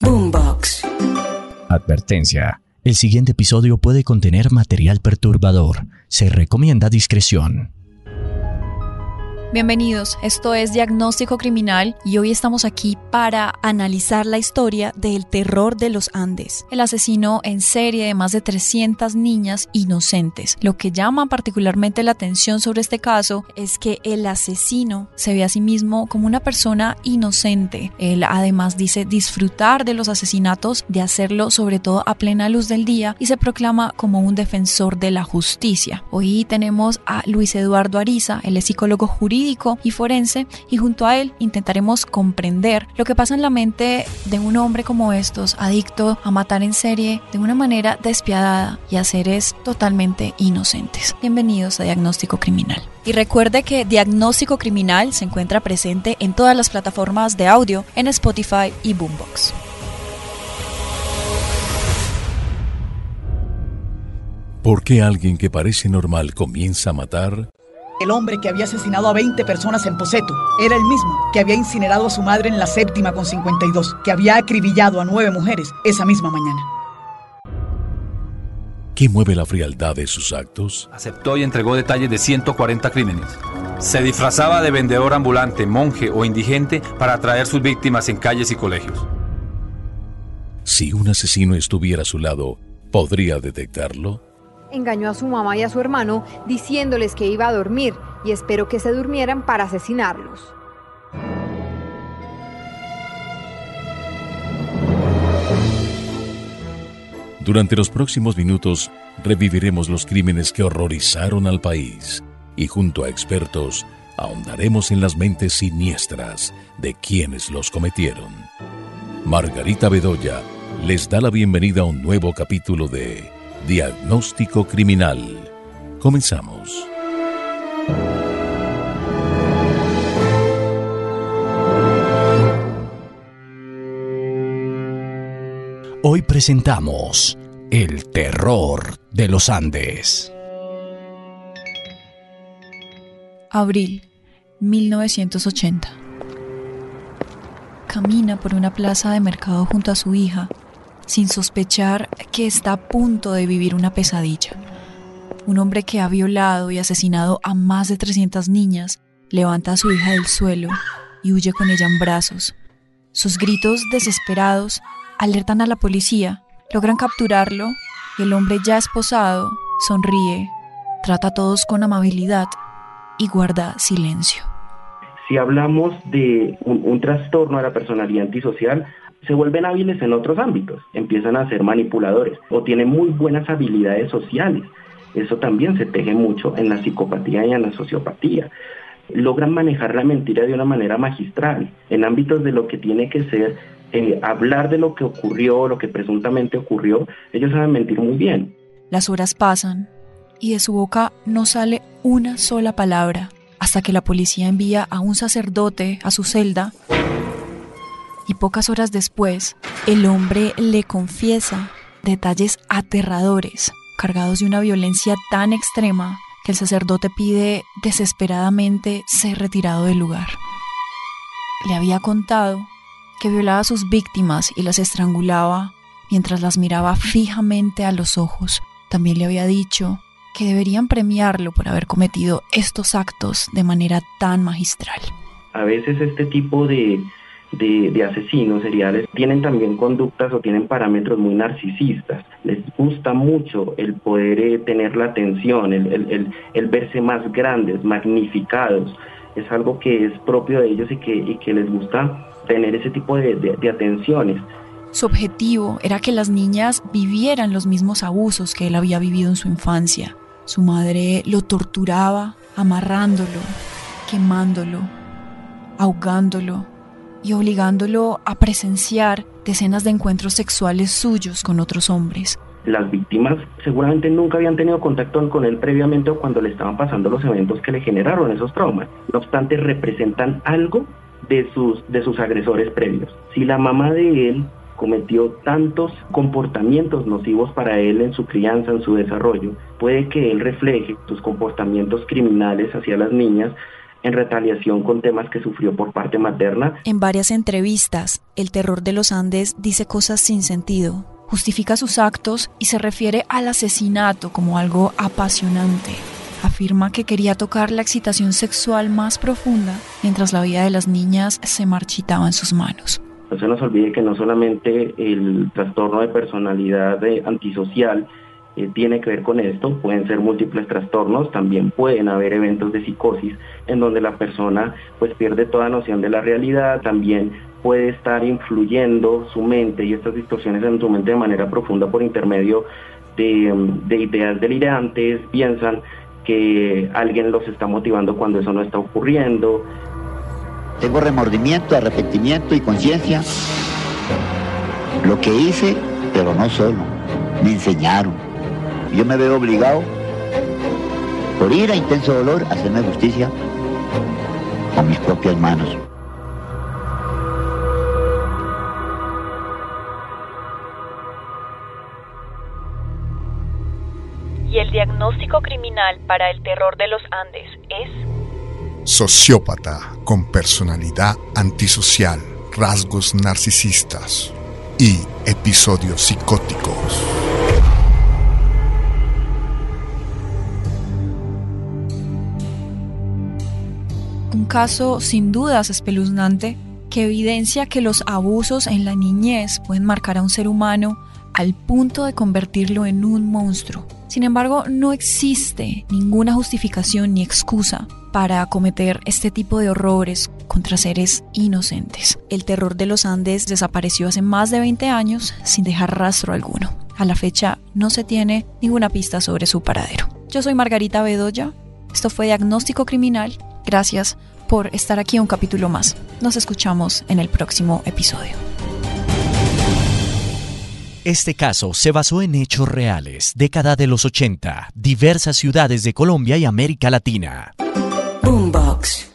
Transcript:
Boombox. Advertencia. El siguiente episodio puede contener material perturbador. Se recomienda discreción. Bienvenidos, esto es Diagnóstico Criminal y hoy estamos aquí para analizar la historia del terror de los Andes, el asesino en serie de más de 300 niñas inocentes. Lo que llama particularmente la atención sobre este caso es que el asesino se ve a sí mismo como una persona inocente. Él además dice disfrutar de los asesinatos, de hacerlo sobre todo a plena luz del día y se proclama como un defensor de la justicia. Hoy tenemos a Luis Eduardo Ariza, él es psicólogo jurídico y forense y junto a él intentaremos comprender lo que pasa en la mente de un hombre como estos, adicto a matar en serie de una manera despiadada y a seres totalmente inocentes. Bienvenidos a Diagnóstico Criminal. Y recuerde que Diagnóstico Criminal se encuentra presente en todas las plataformas de audio en Spotify y Boombox. ¿Por qué alguien que parece normal comienza a matar? El hombre que había asesinado a 20 personas en Poseto era el mismo que había incinerado a su madre en la séptima con 52, que había acribillado a nueve mujeres esa misma mañana. ¿Qué mueve la frialdad de sus actos? Aceptó y entregó detalles de 140 crímenes. Se disfrazaba de vendedor ambulante, monje o indigente para atraer sus víctimas en calles y colegios. Si un asesino estuviera a su lado, ¿podría detectarlo? Engañó a su mamá y a su hermano diciéndoles que iba a dormir y esperó que se durmieran para asesinarlos. Durante los próximos minutos reviviremos los crímenes que horrorizaron al país y junto a expertos ahondaremos en las mentes siniestras de quienes los cometieron. Margarita Bedoya les da la bienvenida a un nuevo capítulo de Diagnóstico Criminal. Comenzamos. Hoy presentamos El terror de los Andes. Abril 1980. Camina por una plaza de mercado junto a su hija sin sospechar que está a punto de vivir una pesadilla. Un hombre que ha violado y asesinado a más de 300 niñas levanta a su hija del suelo y huye con ella en brazos. Sus gritos desesperados alertan a la policía, logran capturarlo y el hombre ya esposado sonríe, trata a todos con amabilidad y guarda silencio. Si hablamos de un, trastorno de la personalidad antisocial, se vuelven hábiles en otros ámbitos, empiezan a ser manipuladores o tienen muy buenas habilidades sociales. Eso también se teje mucho en la psicopatía y en la sociopatía. Logran manejar la mentira de una manera magistral en ámbitos de lo que tiene que ser eh, hablar de lo que ocurrió, lo que presuntamente ocurrió. Ellos saben mentir muy bien. Las horas pasan y de su boca no sale una sola palabra hasta que la policía envía a un sacerdote a su celda y pocas horas después el hombre le confiesa detalles aterradores, cargados de una violencia tan extrema que el sacerdote pide desesperadamente ser retirado del lugar. Le había contado que violaba a sus víctimas y las estrangulaba mientras las miraba fijamente a los ojos. También le había dicho que deberían premiarlo por haber cometido estos actos de manera tan magistral. A veces este tipo de de, asesinos seriales tienen también conductas o tienen parámetros muy narcisistas. Les gusta mucho el poder eh, tener la atención, el, verse más grandes, magnificados. Es algo que es propio de ellos y que, que les gusta tener ese tipo de, de atenciones. Su objetivo era que las niñas vivieran los mismos abusos que él había vivido en su infancia. Su madre lo torturaba, amarrándolo, quemándolo, ahogándolo y obligándolo a presenciar decenas de encuentros sexuales suyos con otros hombres. Las víctimas seguramente nunca habían tenido contacto con él previamente o cuando le estaban pasando los eventos que le generaron esos traumas. No obstante, representan algo de sus, de sus agresores previos. Si la mamá de él cometió tantos comportamientos nocivos para él en su crianza, en su desarrollo, puede que él refleje sus comportamientos criminales hacia las niñas en retaliación con temas que sufrió por parte materna. En varias entrevistas, el terror de los Andes dice cosas sin sentido, justifica sus actos y se refiere al asesinato como algo apasionante. Afirma que quería tocar la excitación sexual más profunda mientras la vida de las niñas se marchitaba en sus manos. No se nos olvide que no solamente el trastorno de personalidad antisocial eh, tiene que ver con esto, pueden ser múltiples trastornos, también pueden haber eventos de psicosis en donde la persona pues pierde toda noción de la realidad, también puede estar influyendo su mente y estas distorsiones en su mente de manera profunda por intermedio de, de ideas delirantes, piensan que alguien los está motivando cuando eso no está ocurriendo. Tengo remordimiento, arrepentimiento y conciencia. Lo que hice, pero no solo, me enseñaron. Yo me veo obligado, por ir a intenso dolor, a hacerme justicia con mis propias manos. Y el diagnóstico criminal para el terror de los Andes es sociópata con personalidad antisocial, rasgos narcisistas y episodios psicóticos. Un caso sin dudas espeluznante que evidencia que los abusos en la niñez pueden marcar a un ser humano al punto de convertirlo en un monstruo. Sin embargo, no existe ninguna justificación ni excusa para cometer este tipo de horrores contra seres inocentes. El terror de los Andes desapareció hace más de 20 años sin dejar rastro alguno. A la fecha no se tiene ninguna pista sobre su paradero. Yo soy Margarita Bedoya. Esto fue Diagnóstico Criminal Gracias por estar aquí un capítulo más. Nos escuchamos en el próximo episodio. Este caso se basó en hechos reales, década de los 80, diversas ciudades de Colombia y América Latina. Boombox.